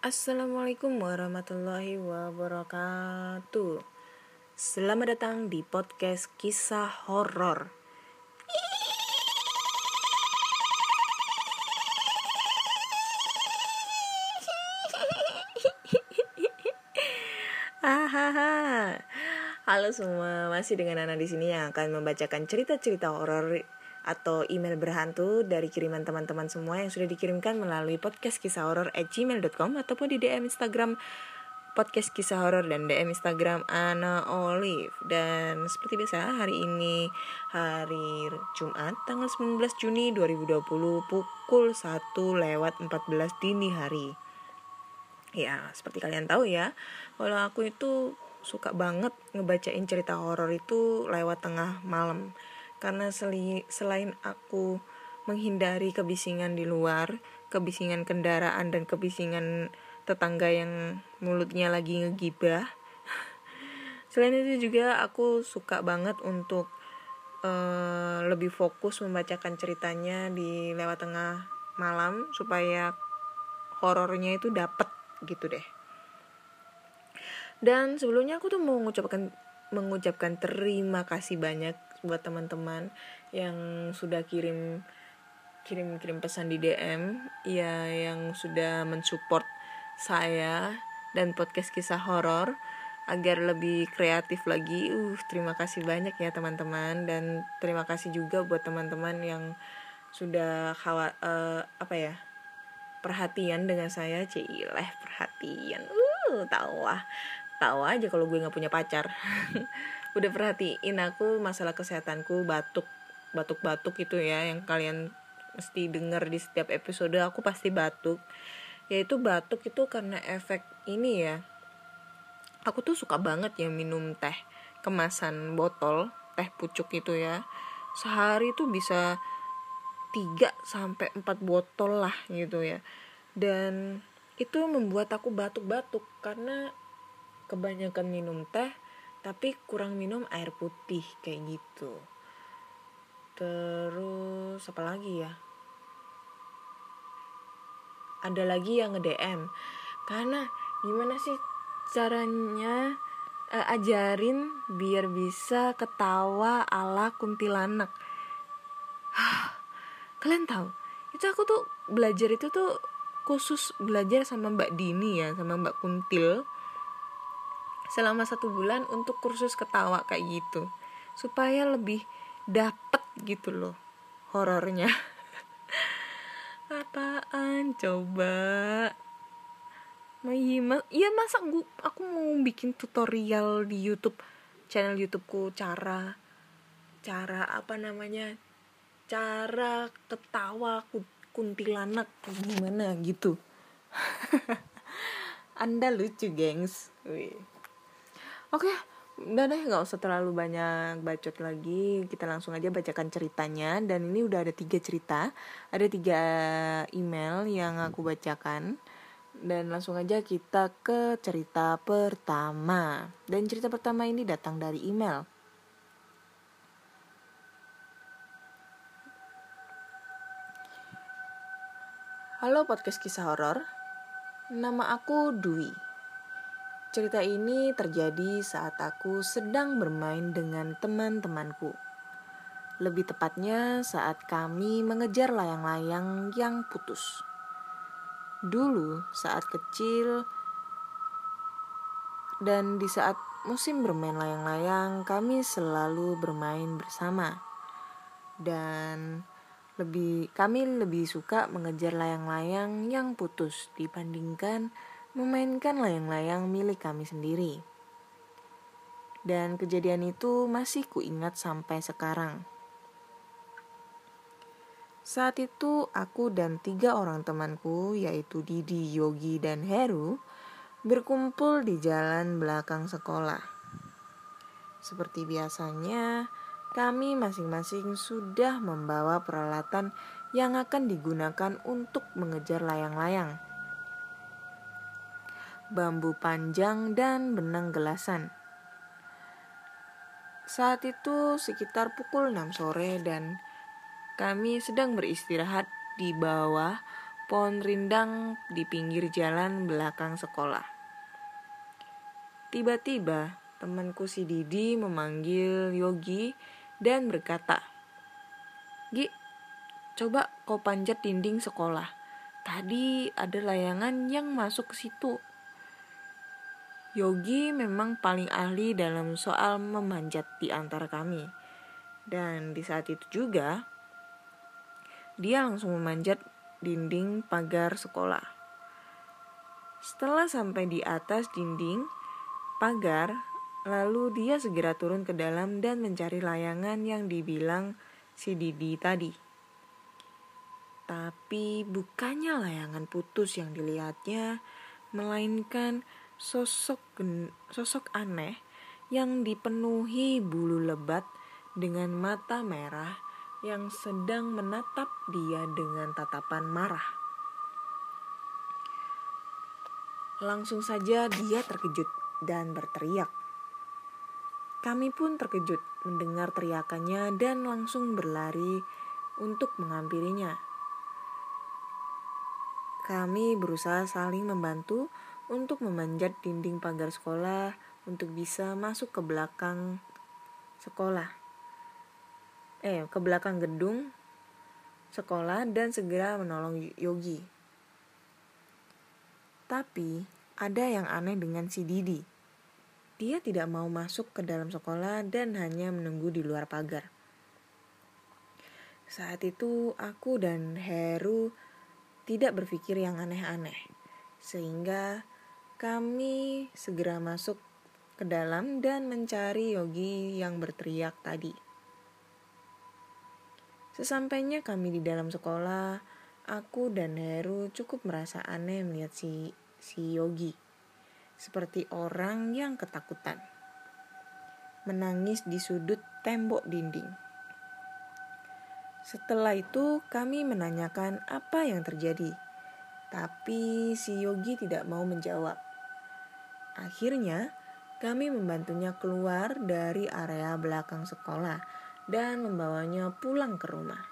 Assalamualaikum warahmatullahi wabarakatuh. Selamat datang di podcast kisah horor. Hahaha. Halo semua, masih dengan Nana di sini yang akan membacakan cerita-cerita horor atau email berhantu dari kiriman teman-teman semua yang sudah dikirimkan melalui podcast kisah horor at gmail.com ataupun di DM Instagram podcast kisah horor dan DM Instagram Ana Olive. Dan seperti biasa hari ini hari Jumat tanggal 19 Juni 2020 pukul 1 lewat 14 dini hari. Ya seperti kalian tahu ya kalau aku itu suka banget ngebacain cerita horor itu lewat tengah malam karena seli, selain aku menghindari kebisingan di luar kebisingan kendaraan dan kebisingan tetangga yang mulutnya lagi ngegibah selain itu juga aku suka banget untuk uh, lebih fokus membacakan ceritanya di lewat tengah malam supaya horornya itu dapet gitu deh. Dan sebelumnya aku tuh mau mengucapkan mengucapkan terima kasih banyak buat teman-teman yang sudah kirim kirim kirim pesan di DM ya yang sudah mensupport saya dan podcast kisah horor agar lebih kreatif lagi. Uh, terima kasih banyak ya teman-teman. Dan terima kasih juga buat teman-teman yang sudah khawa, uh, apa ya perhatian dengan saya. Cileh perhatian. Uh tahu lah. Tahu aja kalau gue nggak punya pacar udah perhatiin aku masalah kesehatanku batuk batuk batuk itu ya yang kalian mesti denger di setiap episode aku pasti batuk. Yaitu batuk itu karena efek ini ya. Aku tuh suka banget ya minum teh kemasan botol teh pucuk itu ya. Sehari tuh bisa 3 sampai 4 botol lah gitu ya. Dan itu membuat aku batuk-batuk karena kebanyakan minum teh tapi kurang minum air putih kayak gitu. Terus apa lagi ya? Ada lagi yang nge-DM. Karena gimana sih caranya uh, ajarin biar bisa ketawa ala kuntilanak kalian tahu itu aku tuh belajar itu tuh khusus belajar sama Mbak Dini ya sama Mbak Kuntil selama satu bulan untuk kursus ketawa kayak gitu. Supaya lebih dapet gitu loh horornya. Apaan? Coba. Iya, iya masa gua, aku mau bikin tutorial di YouTube. Channel YouTubeku cara cara apa namanya? Cara ketawa kuntilanak gimana gitu. Anda lucu gengs. Wih. Oke udah deh nggak usah terlalu banyak bacot lagi. Kita langsung aja bacakan ceritanya. Dan ini udah ada tiga cerita. Ada tiga email yang aku bacakan. Dan langsung aja kita ke cerita pertama. Dan cerita pertama ini datang dari email. Halo podcast kisah horor. Nama aku Dwi. Cerita ini terjadi saat aku sedang bermain dengan teman-temanku. Lebih tepatnya saat kami mengejar layang-layang yang putus. Dulu saat kecil dan di saat musim bermain layang-layang kami selalu bermain bersama. Dan lebih kami lebih suka mengejar layang-layang yang putus dibandingkan memainkan layang-layang milik kami sendiri. Dan kejadian itu masih kuingat sampai sekarang. Saat itu aku dan tiga orang temanku yaitu Didi, Yogi, dan Heru berkumpul di jalan belakang sekolah. Seperti biasanya, kami masing-masing sudah membawa peralatan yang akan digunakan untuk mengejar layang-layang. Bambu panjang dan benang gelasan. Saat itu sekitar pukul 6 sore dan kami sedang beristirahat di bawah pohon rindang di pinggir jalan belakang sekolah. Tiba-tiba, temanku si Didi memanggil Yogi dan berkata, Gi, coba kau panjat dinding sekolah. Tadi ada layangan yang masuk ke situ. Yogi memang paling ahli dalam soal memanjat di antara kami. Dan di saat itu juga, dia langsung memanjat dinding pagar sekolah. Setelah sampai di atas dinding pagar, lalu dia segera turun ke dalam dan mencari layangan yang dibilang si Didi tadi. Tapi bukannya layangan putus yang dilihatnya, melainkan sosok sosok aneh yang dipenuhi bulu lebat dengan mata merah yang sedang menatap dia dengan tatapan marah. Langsung saja dia terkejut dan berteriak. Kami pun terkejut mendengar teriakannya dan langsung berlari untuk menghampirinya. Kami berusaha saling membantu untuk memanjat dinding pagar sekolah untuk bisa masuk ke belakang sekolah. Eh, ke belakang gedung sekolah dan segera menolong Yogi. Tapi ada yang aneh dengan si Didi. Dia tidak mau masuk ke dalam sekolah dan hanya menunggu di luar pagar. Saat itu aku dan Heru tidak berpikir yang aneh-aneh, sehingga kami segera masuk ke dalam dan mencari Yogi yang berteriak tadi. Sesampainya kami di dalam sekolah, aku dan Heru cukup merasa aneh melihat si, si Yogi. Seperti orang yang ketakutan. Menangis di sudut tembok dinding. Setelah itu kami menanyakan apa yang terjadi. Tapi si Yogi tidak mau menjawab. Akhirnya, kami membantunya keluar dari area belakang sekolah dan membawanya pulang ke rumah.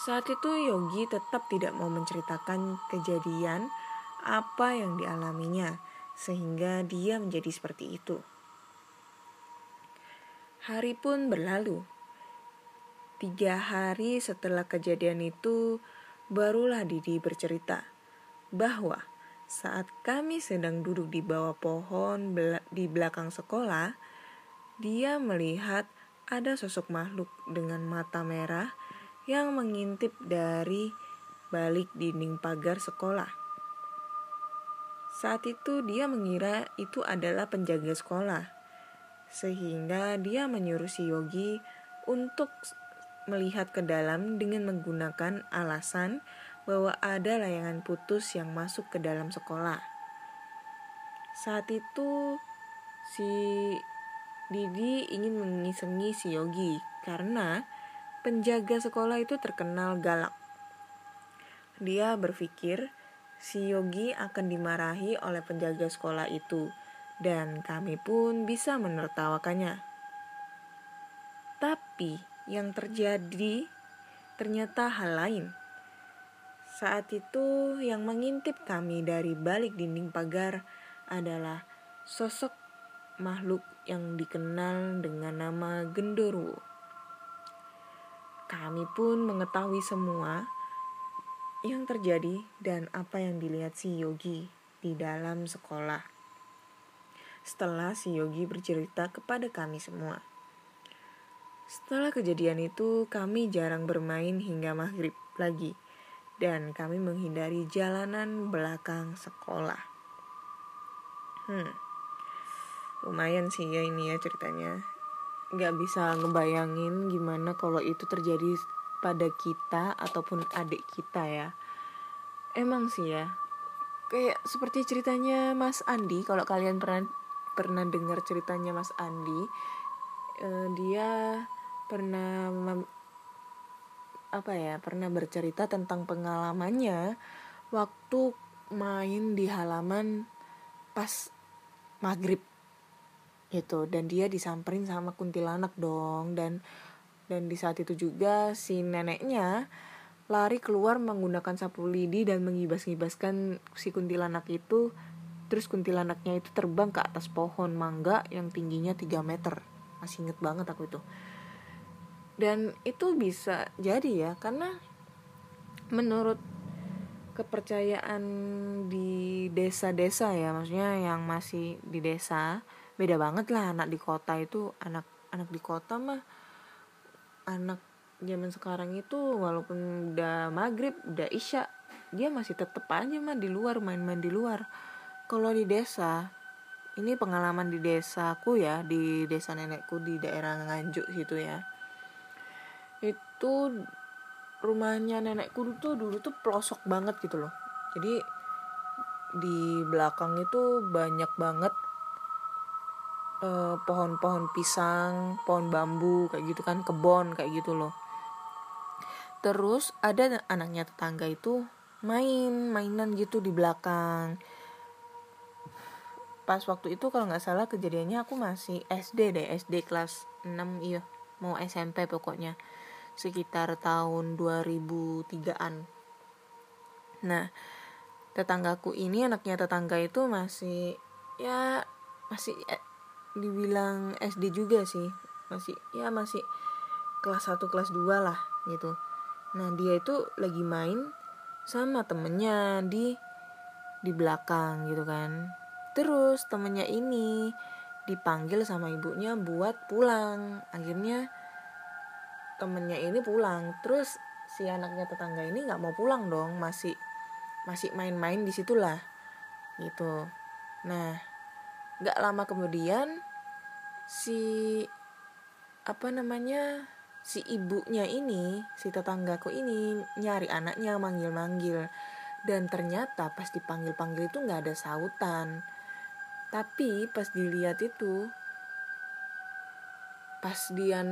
Saat itu Yogi tetap tidak mau menceritakan kejadian apa yang dialaminya, sehingga dia menjadi seperti itu. Hari pun berlalu. Tiga hari setelah kejadian itu, barulah Didi bercerita bahwa saat kami sedang duduk di bawah pohon di belakang sekolah, dia melihat ada sosok makhluk dengan mata merah yang mengintip dari balik dinding pagar sekolah. Saat itu dia mengira itu adalah penjaga sekolah, sehingga dia menyuruh si Yogi untuk melihat ke dalam dengan menggunakan alasan bahwa ada layangan putus yang masuk ke dalam sekolah. Saat itu si Didi ingin mengisengi si Yogi karena penjaga sekolah itu terkenal galak. Dia berpikir si Yogi akan dimarahi oleh penjaga sekolah itu dan kami pun bisa menertawakannya. Tapi yang terjadi ternyata hal lain. Saat itu yang mengintip kami dari balik dinding pagar adalah sosok makhluk yang dikenal dengan nama Gendorwo. Kami pun mengetahui semua yang terjadi dan apa yang dilihat si Yogi di dalam sekolah. Setelah si Yogi bercerita kepada kami semua. Setelah kejadian itu, kami jarang bermain hingga maghrib lagi dan kami menghindari jalanan belakang sekolah. Hmm, lumayan sih ya ini ya ceritanya. Gak bisa ngebayangin gimana kalau itu terjadi pada kita ataupun adik kita ya. Emang sih ya, kayak seperti ceritanya Mas Andi. Kalau kalian pernah pernah dengar ceritanya Mas Andi, eh, dia pernah apa ya pernah bercerita tentang pengalamannya waktu main di halaman pas maghrib gitu. Dan dia disamperin sama kuntilanak dong. Dan dan di saat itu juga si neneknya lari keluar menggunakan sapu lidi dan mengibas-ngibaskan si kuntilanak itu. Terus kuntilanaknya itu terbang ke atas pohon mangga yang tingginya 3 meter. Masih inget banget aku itu dan itu bisa jadi ya karena menurut kepercayaan di desa-desa ya maksudnya yang masih di desa beda banget lah anak di kota itu anak anak di kota mah anak zaman sekarang itu walaupun udah maghrib udah isya dia masih tetep aja mah di luar main-main di luar. Kalau di desa ini pengalaman di desaku ya di desa nenekku di daerah Nganjuk situ ya itu rumahnya nenekku tuh dulu tuh pelosok banget gitu loh. Jadi di belakang itu banyak banget pohon pohon-pohon pisang, pohon bambu kayak gitu kan, kebon kayak gitu loh. Terus ada anaknya tetangga itu main mainan gitu di belakang. Pas waktu itu kalau nggak salah kejadiannya aku masih SD deh SD kelas 6 iya. Mau SMP pokoknya sekitar tahun 2003an nah tetanggaku ini anaknya tetangga itu masih ya masih eh, dibilang SD juga sih masih ya masih kelas 1 kelas 2 lah gitu Nah dia itu lagi main sama temennya di di belakang gitu kan. Terus temennya ini dipanggil sama ibunya buat pulang. Akhirnya temennya ini pulang. Terus si anaknya tetangga ini nggak mau pulang dong, masih masih main-main di situlah gitu. Nah nggak lama kemudian si apa namanya si ibunya ini, si tetanggaku ini nyari anaknya manggil-manggil. Dan ternyata pas dipanggil-panggil itu nggak ada sautan. Tapi pas dilihat itu, pas dia,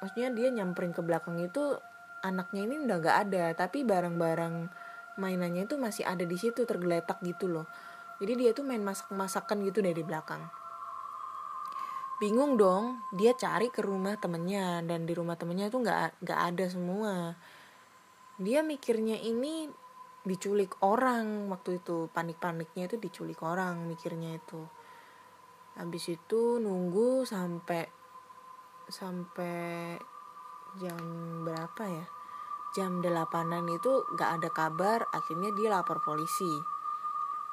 maksudnya dia nyamperin ke belakang itu, anaknya ini udah nggak ada. Tapi barang-barang mainannya itu masih ada di situ tergeletak gitu loh. Jadi dia tuh main masak-masakan gitu dari belakang bingung dong dia cari ke rumah temennya dan di rumah temennya tuh nggak nggak ada semua dia mikirnya ini diculik orang waktu itu panik-paniknya itu diculik orang mikirnya itu habis itu nunggu sampai sampai jam berapa ya? Jam delapanan itu nggak ada kabar akhirnya dia lapor polisi.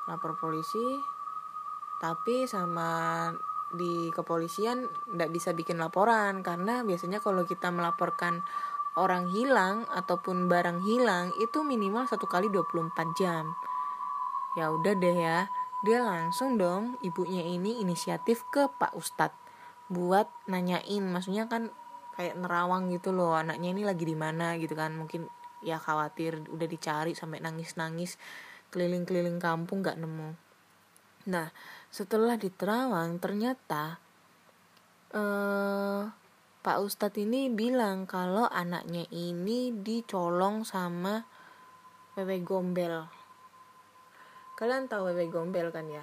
Lapor polisi tapi sama di kepolisian tidak bisa bikin laporan karena biasanya kalau kita melaporkan orang hilang ataupun barang hilang itu minimal satu kali 24 jam. Ya udah deh ya dia langsung dong ibunya ini inisiatif ke Pak Ustadz buat nanyain maksudnya kan kayak nerawang gitu loh anaknya ini lagi di mana gitu kan mungkin ya khawatir udah dicari sampai nangis nangis keliling-keliling kampung nggak nemu nah setelah diterawang ternyata eh, Pak Ustadz ini bilang kalau anaknya ini dicolong sama wewe gombel. Kalian tahu wewe gombel kan ya?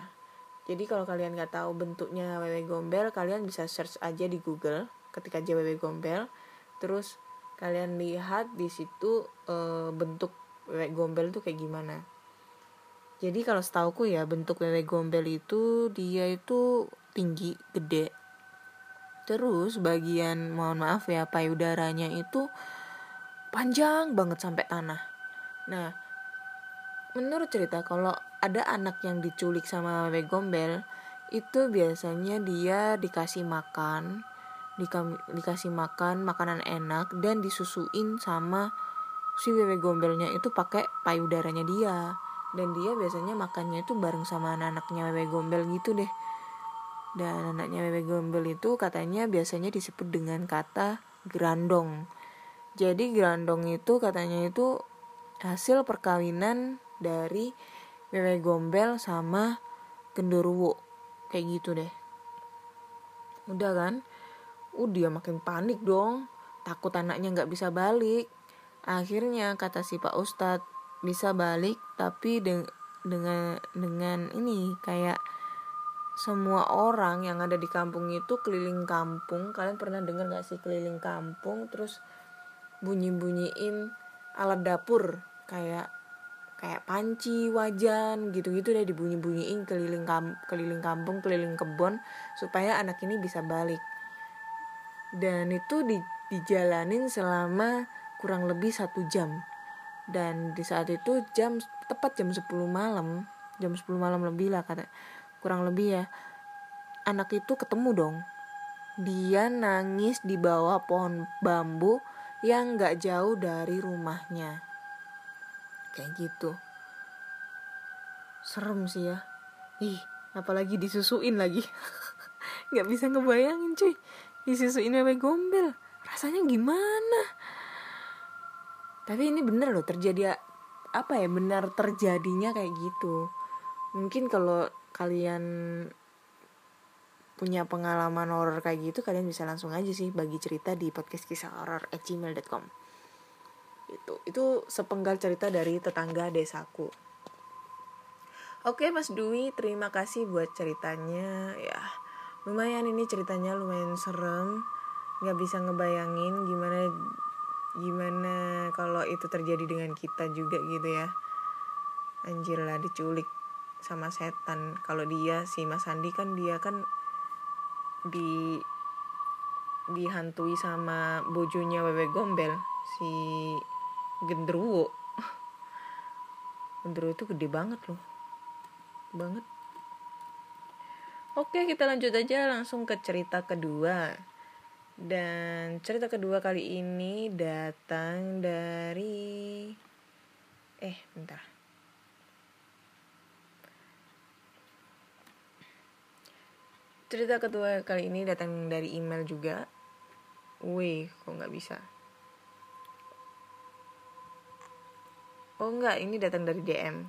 Jadi kalau kalian nggak tahu bentuknya wewe gombel, kalian bisa search aja di Google ketika aja wewe gombel. Terus kalian lihat di situ e, bentuk wewe gombel tuh kayak gimana. Jadi kalau setauku ya bentuk wewe gombel itu dia itu tinggi, gede. Terus bagian mohon maaf ya payudaranya itu panjang banget sampai tanah. Nah, menurut cerita kalau ada anak yang diculik sama wewe gombel itu biasanya dia dikasih makan, dikasih makan makanan enak dan disusuin sama si wewe gombelnya itu pakai payudaranya dia. Dan dia biasanya makannya itu bareng sama anak-anaknya wewe gombel gitu deh. Dan anaknya wewe gombel itu katanya biasanya disebut dengan kata grandong jadi grandong itu katanya itu hasil perkawinan dari wewe gombel sama genderuwo kayak gitu deh. Udah kan? Uh dia makin panik dong. Takut anaknya nggak bisa balik. Akhirnya kata si pak ustadz bisa balik tapi de dengan dengan ini kayak semua orang yang ada di kampung itu keliling kampung. Kalian pernah dengar gak sih keliling kampung terus bunyi bunyiin alat dapur? Kayak kayak panci wajan gitu-gitu deh dibunyi-bunyiin keliling kam keliling kampung keliling kebon supaya anak ini bisa balik. Dan itu di dijalanin selama kurang lebih satu jam. Dan di saat itu jam tepat jam 10 malam jam 10 malam lebih lah kata kurang lebih ya anak itu ketemu dong. Dia nangis di bawah pohon bambu yang gak jauh dari rumahnya kayak gitu. Serem sih ya. Ih apalagi disusuin lagi. Nggak bisa ngebayangin cuy. Disusuin bebek gombel. Rasanya gimana? Tapi ini bener loh terjadi apa ya benar terjadinya kayak gitu. Mungkin kalau kalian punya pengalaman horor kayak gitu kalian bisa langsung aja sih bagi cerita di podcast kisah horor at gmail.com itu itu sepenggal cerita dari tetangga desaku. Oke mas Dwi terima kasih buat ceritanya ya. Lumayan ini ceritanya lumayan serem. Nggak bisa ngebayangin gimana gimana kalau itu terjadi dengan kita juga gitu ya. Anjir lah diculik sama setan. Kalau dia si Mas Andi kan dia kan di dihantui sama bojonya Wewe Gombel si Gendruwo. Gendruwo itu gede banget loh. Banget. Oke kita lanjut aja langsung ke cerita kedua. Dan cerita kedua kali ini datang dari Eh bentar. Cerita kedua kali ini datang dari email juga. Wih kok nggak bisa oh enggak ini datang dari DM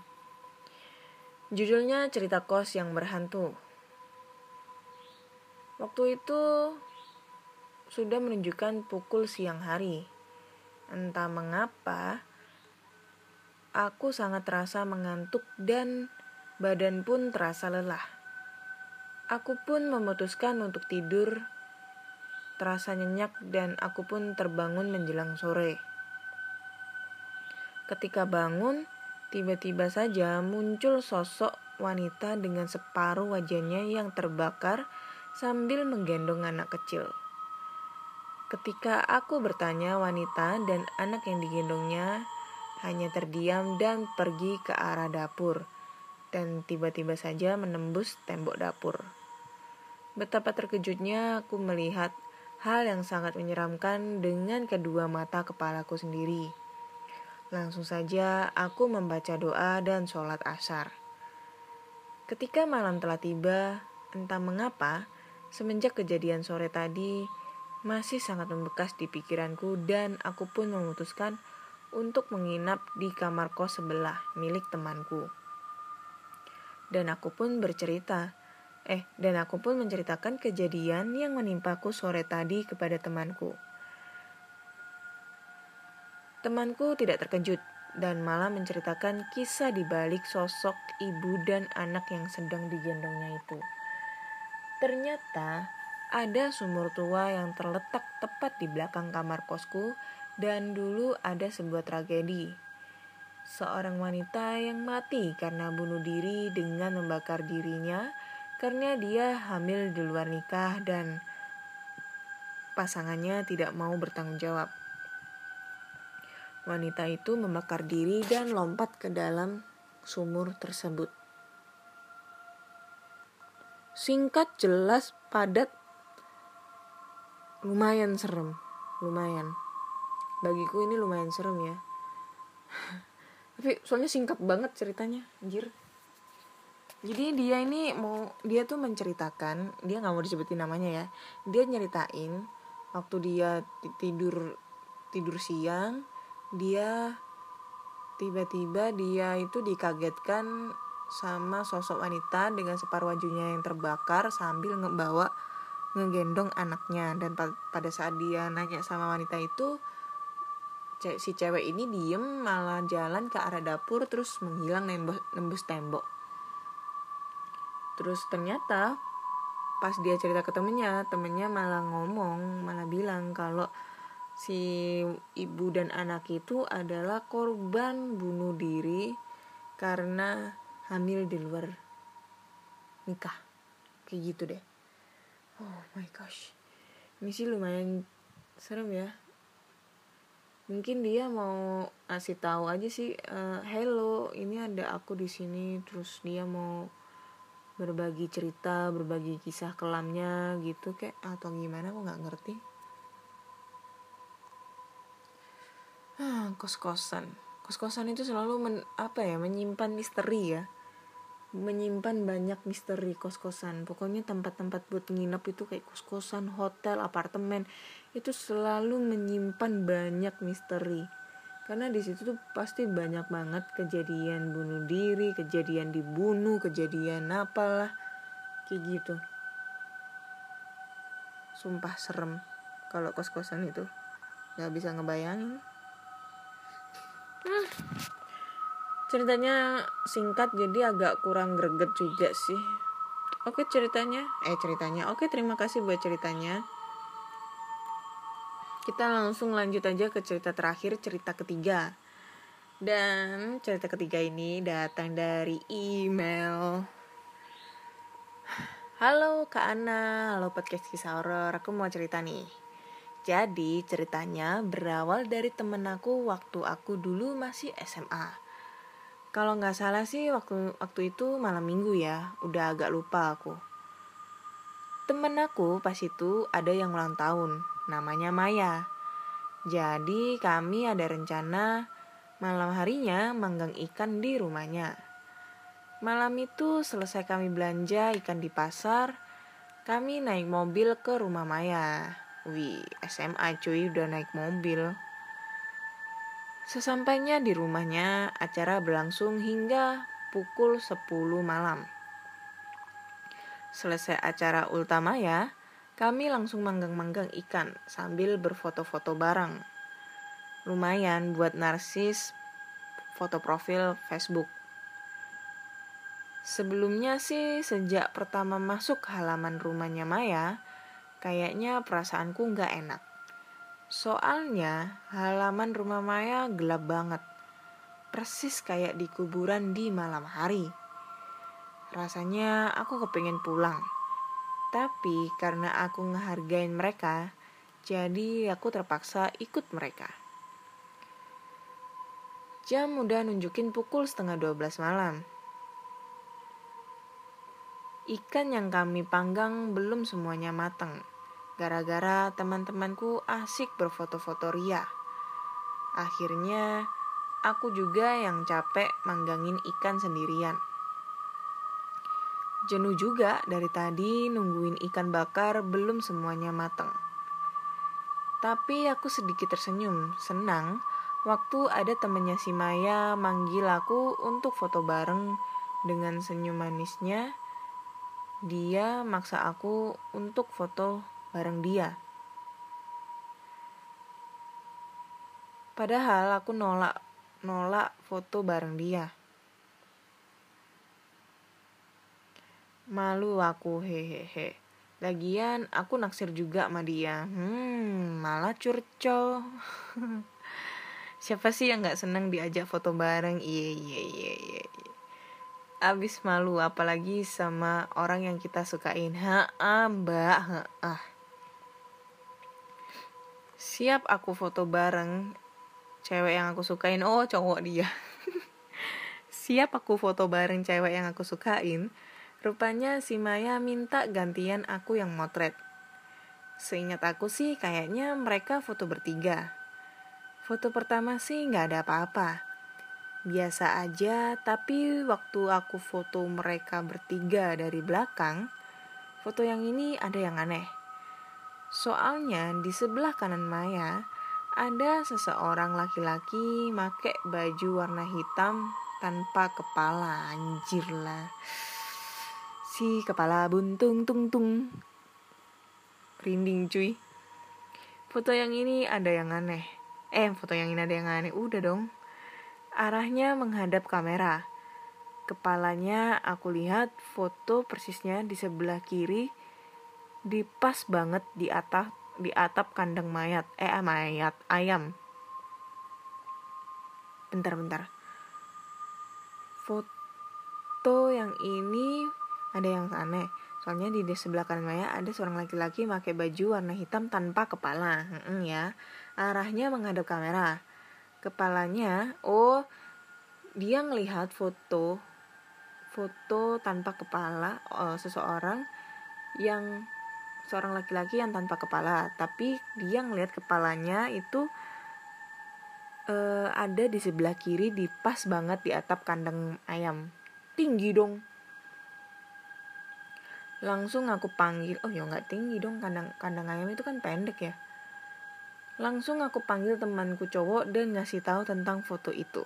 judulnya cerita kos yang berhantu waktu itu sudah menunjukkan pukul siang hari entah mengapa aku sangat terasa mengantuk dan badan pun terasa lelah Aku pun memutuskan untuk tidur. Terasa nyenyak dan aku pun terbangun menjelang sore. Ketika bangun, tiba-tiba saja muncul sosok wanita dengan separuh wajahnya yang terbakar sambil menggendong anak kecil. Ketika aku bertanya, wanita dan anak yang digendongnya hanya terdiam dan pergi ke arah dapur dan tiba-tiba saja menembus tembok dapur. Betapa terkejutnya aku melihat hal yang sangat menyeramkan dengan kedua mata kepalaku sendiri. Langsung saja aku membaca doa dan sholat asar. Ketika malam telah tiba, entah mengapa, semenjak kejadian sore tadi, masih sangat membekas di pikiranku dan aku pun memutuskan untuk menginap di kamar kos sebelah milik temanku dan aku pun bercerita. Eh, dan aku pun menceritakan kejadian yang menimpaku sore tadi kepada temanku. Temanku tidak terkejut dan malah menceritakan kisah di balik sosok ibu dan anak yang sedang digendongnya itu. Ternyata ada sumur tua yang terletak tepat di belakang kamar kosku dan dulu ada sebuah tragedi seorang wanita yang mati karena bunuh diri dengan membakar dirinya karena dia hamil di luar nikah dan pasangannya tidak mau bertanggung jawab. Wanita itu membakar diri dan lompat ke dalam sumur tersebut. Singkat, jelas, padat, lumayan serem, lumayan. Bagiku ini lumayan serem ya tapi soalnya singkat banget ceritanya anjir jadi dia ini mau dia tuh menceritakan dia nggak mau disebutin namanya ya dia nyeritain waktu dia tidur tidur siang dia tiba-tiba dia itu dikagetkan sama sosok wanita dengan separuh wajunya yang terbakar sambil ngebawa ngegendong anaknya. Dan pada saat dia nanya sama wanita itu si cewek ini diem malah jalan ke arah dapur terus menghilang nembus, nembus tembok. Terus ternyata pas dia cerita ke temennya temennya malah ngomong malah bilang kalau si ibu dan anak itu adalah korban bunuh diri karena hamil di luar nikah. Kayak gitu deh. Oh my gosh. Ini sih lumayan serem ya. Mungkin dia mau ngasih tahu aja sih uh, hello ini ada aku di sini. Terus dia mau berbagi cerita berbagi kisah kelamnya gitu kayak atau gimana aku nggak ngerti ah kos kosan kos kosan itu selalu men, apa ya menyimpan misteri ya. Menyimpan banyak misteri kos kosan pokoknya tempat-tempat buat nginep itu kayak kos kosan hotel apartemen. Itu selalu menyimpan banyak misteri. Karena di situ tuh pasti banyak banget kejadian bunuh diri kejadian dibunuh kejadian apalah. Kayak gitu. Sumpah serem kalau kos kosan itu. Nggak bisa ngebayangin ceritanya singkat jadi agak kurang greget juga sih. Oke ceritanya? Eh ceritanya. Oke terima kasih buat ceritanya. Kita langsung lanjut aja ke cerita terakhir cerita ketiga. Dan cerita ketiga ini datang dari email. Halo Kak Ana, halo podcast kisah horor. Aku mau cerita nih. Jadi ceritanya berawal dari temen aku waktu aku dulu masih SMA. Kalau nggak salah sih waktu waktu itu malam minggu ya, udah agak lupa aku. Temen aku pas itu ada yang ulang tahun, namanya Maya. Jadi kami ada rencana malam harinya manggang ikan di rumahnya. Malam itu selesai kami belanja ikan di pasar, kami naik mobil ke rumah Maya. Wih, SMA cuy udah naik mobil. Sesampainya di rumahnya, acara berlangsung hingga pukul 10 malam. Selesai acara Ultamaya, kami langsung manggang-manggang ikan sambil berfoto-foto bareng. Lumayan buat narsis foto profil Facebook. Sebelumnya sih sejak pertama masuk halaman rumahnya Maya, Kayaknya perasaanku nggak enak. Soalnya halaman rumah Maya gelap banget. Persis kayak di kuburan di malam hari. Rasanya aku kepengen pulang. Tapi karena aku ngehargain mereka, jadi aku terpaksa ikut mereka. Jam udah nunjukin pukul setengah 12 malam. Ikan yang kami panggang belum semuanya matang gara-gara teman-temanku asik berfoto-foto ria. Akhirnya, aku juga yang capek manggangin ikan sendirian. Jenuh juga dari tadi nungguin ikan bakar belum semuanya matang. Tapi aku sedikit tersenyum, senang waktu ada temennya si Maya manggil aku untuk foto bareng dengan senyum manisnya. Dia maksa aku untuk foto bareng dia. Padahal aku nolak nolak foto bareng dia. Malu aku hehehe. Lagian aku naksir juga sama dia. Hmm, malah curcol. Siapa sih yang nggak seneng diajak foto bareng? Iya iya iya iya. Abis malu apalagi sama orang yang kita sukain. Ha, mbak, ha, ah siap aku foto bareng. Cewek yang aku sukain. Oh cowok dia. Siap aku foto bareng cewek yang aku sukain. Rupanya si Maya minta gantian aku yang motret. Seingat aku sih kayaknya mereka foto bertiga. Foto pertama sih nggak ada apa-apa. Biasa aja tapi waktu aku foto mereka bertiga dari belakang foto yang ini ada yang aneh Soalnya di sebelah kanan Maya ada seseorang laki-laki make baju warna hitam tanpa kepala anjir lah. Si kepala buntung tung tung. Rinding cuy. Foto yang ini ada yang aneh. Eh, foto yang ini ada yang aneh. Udah dong. Arahnya menghadap kamera. Kepalanya aku lihat foto persisnya di sebelah kiri di pas banget di atas di atap kandang mayat. Eh mayat ayam. Bentar-bentar foto yang ini ada yang aneh. Soalnya di sebelah kanan Maya ada seorang laki-laki pakai baju warna hitam tanpa kepala. Hmm, ya. Arahnya menghadap kamera. Kepalanya oh dia ngelihat foto foto tanpa kepala uh, seseorang yang seorang laki-laki yang tanpa kepala tapi dia ngelihat kepalanya itu uh, ada di sebelah kiri di pas banget di atap kandang ayam. Tinggi dong. Langsung aku panggil oh ya nggak tinggi dong kandang kandang ayam itu kan pendek ya. Langsung aku panggil temanku cowok dan ngasih tahu tentang foto itu.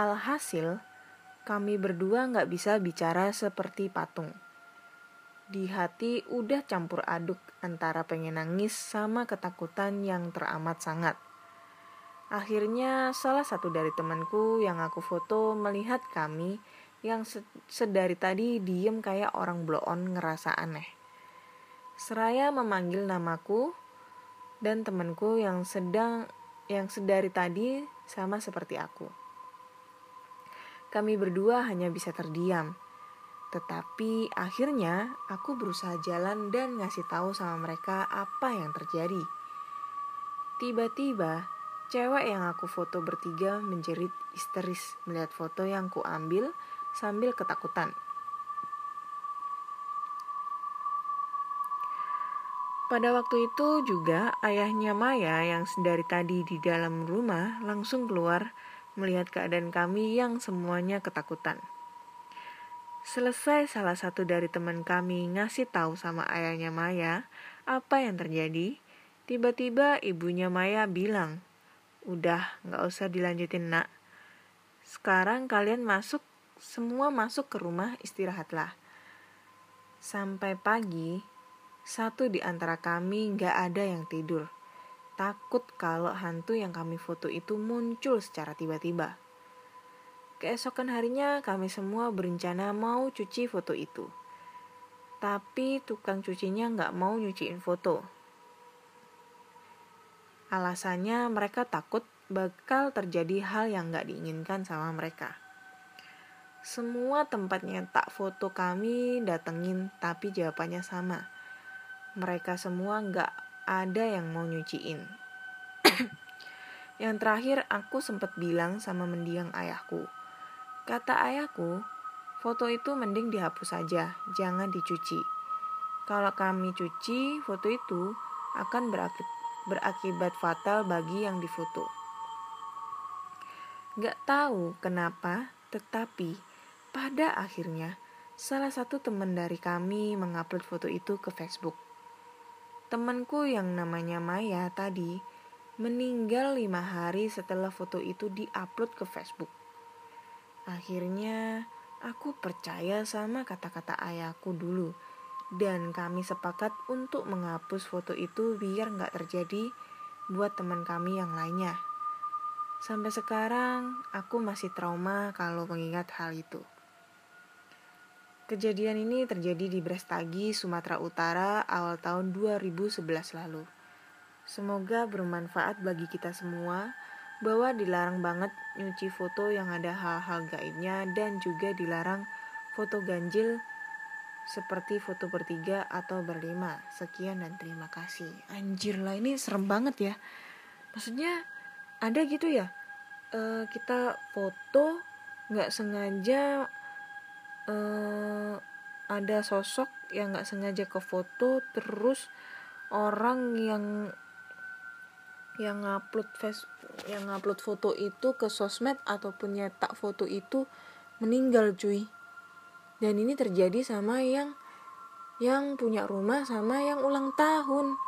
Alhasil kami berdua nggak bisa bicara seperti patung di hati udah campur aduk antara pengen nangis sama ketakutan yang teramat sangat. Akhirnya salah satu dari temanku yang aku foto melihat kami yang sedari tadi diem kayak orang blow on ngerasa aneh. Seraya memanggil namaku dan temanku yang sedang yang sedari tadi sama seperti aku. Kami berdua hanya bisa terdiam. Tetapi akhirnya aku berusaha jalan dan ngasih tahu sama mereka apa yang terjadi. Tiba-tiba Cewek yang aku foto bertiga menjerit histeris melihat foto yang ku ambil sambil ketakutan. Pada waktu itu juga ayahnya Maya yang dari tadi di dalam rumah langsung keluar melihat keadaan kami yang semuanya ketakutan. Selesai salah satu dari teman kami ngasih tahu sama ayahnya Maya apa yang terjadi, tiba-tiba ibunya Maya bilang Udah, nggak usah dilanjutin nak. Sekarang kalian masuk, semua masuk ke rumah istirahatlah. Sampai pagi, satu di antara kami nggak ada yang tidur. Takut kalau hantu yang kami foto itu muncul secara tiba-tiba. Keesokan harinya kami semua berencana mau cuci foto itu. Tapi tukang cucinya nggak mau nyuciin foto Alasannya mereka takut bakal terjadi hal yang gak diinginkan sama mereka. Semua tempatnya tak foto kami datengin tapi jawabannya sama. Mereka semua gak ada yang mau nyuciin. yang terakhir aku sempat bilang sama mendiang ayahku. Kata ayahku, foto itu mending dihapus saja, jangan dicuci. Kalau kami cuci, foto itu akan berakhir berakibat fatal bagi yang difoto. Gak tahu kenapa, tetapi pada akhirnya salah satu teman dari kami mengupload foto itu ke Facebook. Temanku yang namanya Maya tadi meninggal lima hari setelah foto itu diupload ke Facebook. Akhirnya aku percaya sama kata-kata ayahku dulu dan kami sepakat untuk menghapus foto itu biar nggak terjadi buat teman kami yang lainnya. Sampai sekarang aku masih trauma kalau mengingat hal itu. Kejadian ini terjadi di Brestagi, Sumatera Utara awal tahun 2011 lalu. Semoga bermanfaat bagi kita semua bahwa dilarang banget nyuci foto yang ada hal-hal gaibnya dan juga dilarang foto ganjil seperti foto bertiga atau berlima. Sekian dan terima kasih. Anjir lah ini serem banget ya. Maksudnya ada gitu ya. Uh, kita foto nggak sengaja uh, ada sosok yang nggak sengaja ke foto terus orang yang yang ngupload face yang ngupload foto itu ke sosmed ataupun nyetak foto itu meninggal cuy. Dan ini terjadi sama yang yang punya rumah sama yang ulang tahun.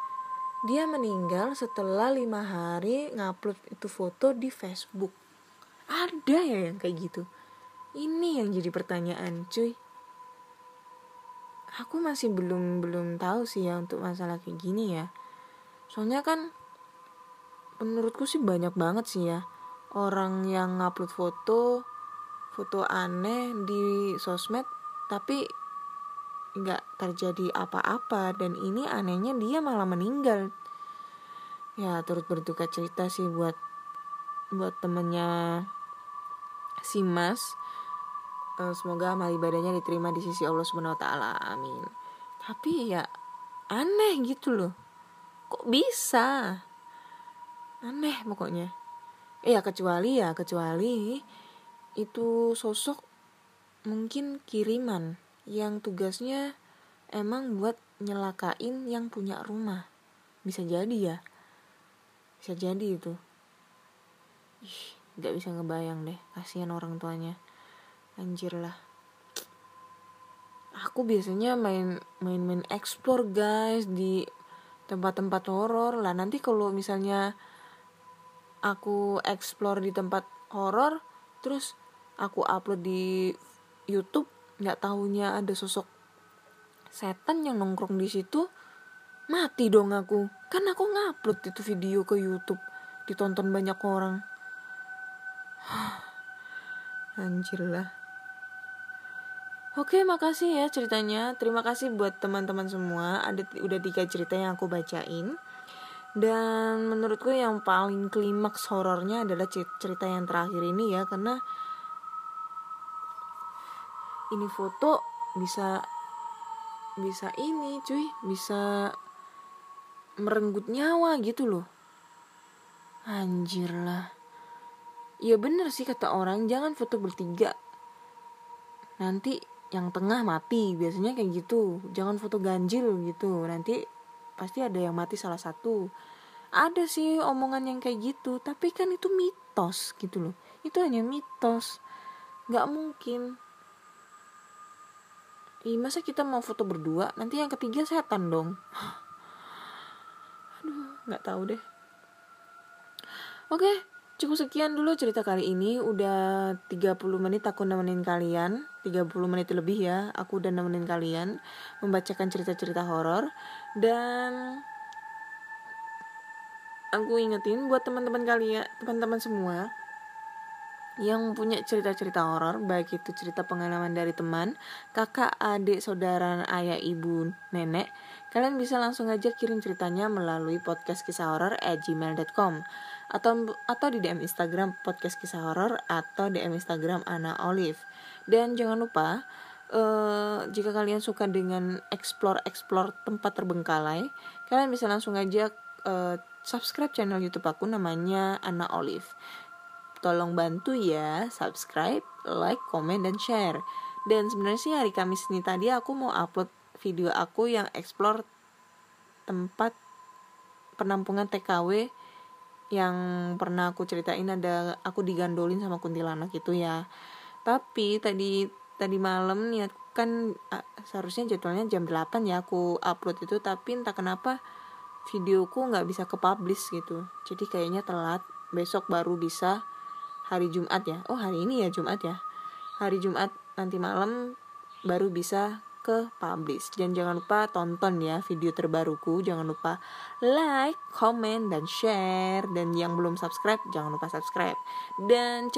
Dia meninggal setelah lima hari ngupload itu foto di Facebook. Ada ya yang kayak gitu? Ini yang jadi pertanyaan cuy. Aku masih belum belum tahu sih ya untuk masalah kayak gini ya. Soalnya kan menurutku sih banyak banget sih ya. Orang yang ngupload foto foto aneh di sosmed tapi nggak terjadi apa-apa dan ini anehnya dia malah meninggal. Ya turut berduka cerita sih buat buat temennya si Mas. Uh, semoga amal ibadahnya diterima di sisi Allah Subhanahu Wa Taala. Amin. Tapi ya aneh gitu loh. Kok bisa aneh pokoknya. Eh ya kecuali ya kecuali itu sosok mungkin kiriman yang tugasnya emang buat nyelakain yang punya rumah. Bisa jadi ya. Bisa jadi itu. Ih nggak bisa ngebayang deh kasihan orang tuanya. Anjir lah. Aku biasanya main main main explore guys di tempat-tempat horor lah. Nanti kalau misalnya aku explore di tempat horor terus aku upload di YouTube nggak tahunya ada sosok setan yang nongkrong di situ mati dong aku kan aku ngupload itu video ke YouTube ditonton banyak orang anjir lah Oke, makasih ya ceritanya. Terima kasih buat teman-teman semua. Ada udah tiga cerita yang aku bacain. Dan menurutku yang paling klimaks horornya adalah cerita yang terakhir ini ya, karena ini foto bisa bisa ini, cuy, bisa merenggut nyawa gitu loh. Anjir lah. Ya bener sih kata orang jangan foto bertiga. Nanti yang tengah mati biasanya kayak gitu. Jangan foto ganjil gitu. Nanti pasti ada yang mati salah satu. Ada sih omongan yang kayak gitu tapi kan itu mitos gitu loh. Itu hanya mitos. Nggak mungkin. Ih, masa kita mau foto berdua? Nanti yang ketiga setan dong. Nggak tahu deh. Oke cukup sekian dulu cerita kali ini. Udah 30 menit aku nemenin kalian. 30 menit lebih ya aku udah nemenin kalian membacakan cerita-cerita horor dan aku ingetin buat teman-teman kalian teman-teman semua yang punya cerita-cerita horor, baik itu cerita pengalaman dari teman, kakak, adik, saudara, ayah, ibu, nenek, kalian bisa langsung aja kirim ceritanya melalui podcast kisah horor at gmail.com atau atau di DM Instagram podcast kisah horor atau DM Instagram Ana Olive. Dan jangan lupa uh, jika kalian suka dengan explore explore tempat terbengkalai, kalian bisa langsung aja uh, subscribe channel YouTube aku namanya Ana Olive tolong bantu ya subscribe, like, komen, dan share. Dan sebenarnya sih hari Kamis ini tadi aku mau upload video aku yang explore tempat penampungan TKW yang pernah aku ceritain ada aku digandolin sama kuntilanak itu ya. Tapi tadi tadi malam niat kan seharusnya jadwalnya jam 8 ya aku upload itu tapi entah kenapa videoku nggak bisa ke publish gitu. Jadi kayaknya telat besok baru bisa hari Jumat ya. Oh hari ini ya Jumat ya? Hari Jumat nanti malam baru bisa ke publish dan jangan lupa tonton ya video terbaruku. Jangan lupa like, comment dan share. Dan yang belum subscribe jangan lupa subscribe. Dan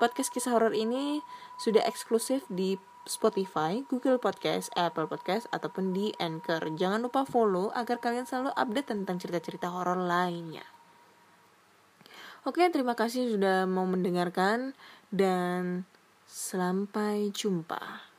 podcast kisah horor ini sudah eksklusif di Spotify, Google Podcast, Apple Podcast ataupun di Anchor. Jangan lupa follow agar kalian selalu update tentang cerita-cerita horor lainnya. Oke, terima kasih sudah mau mendengarkan dan sampai jumpa.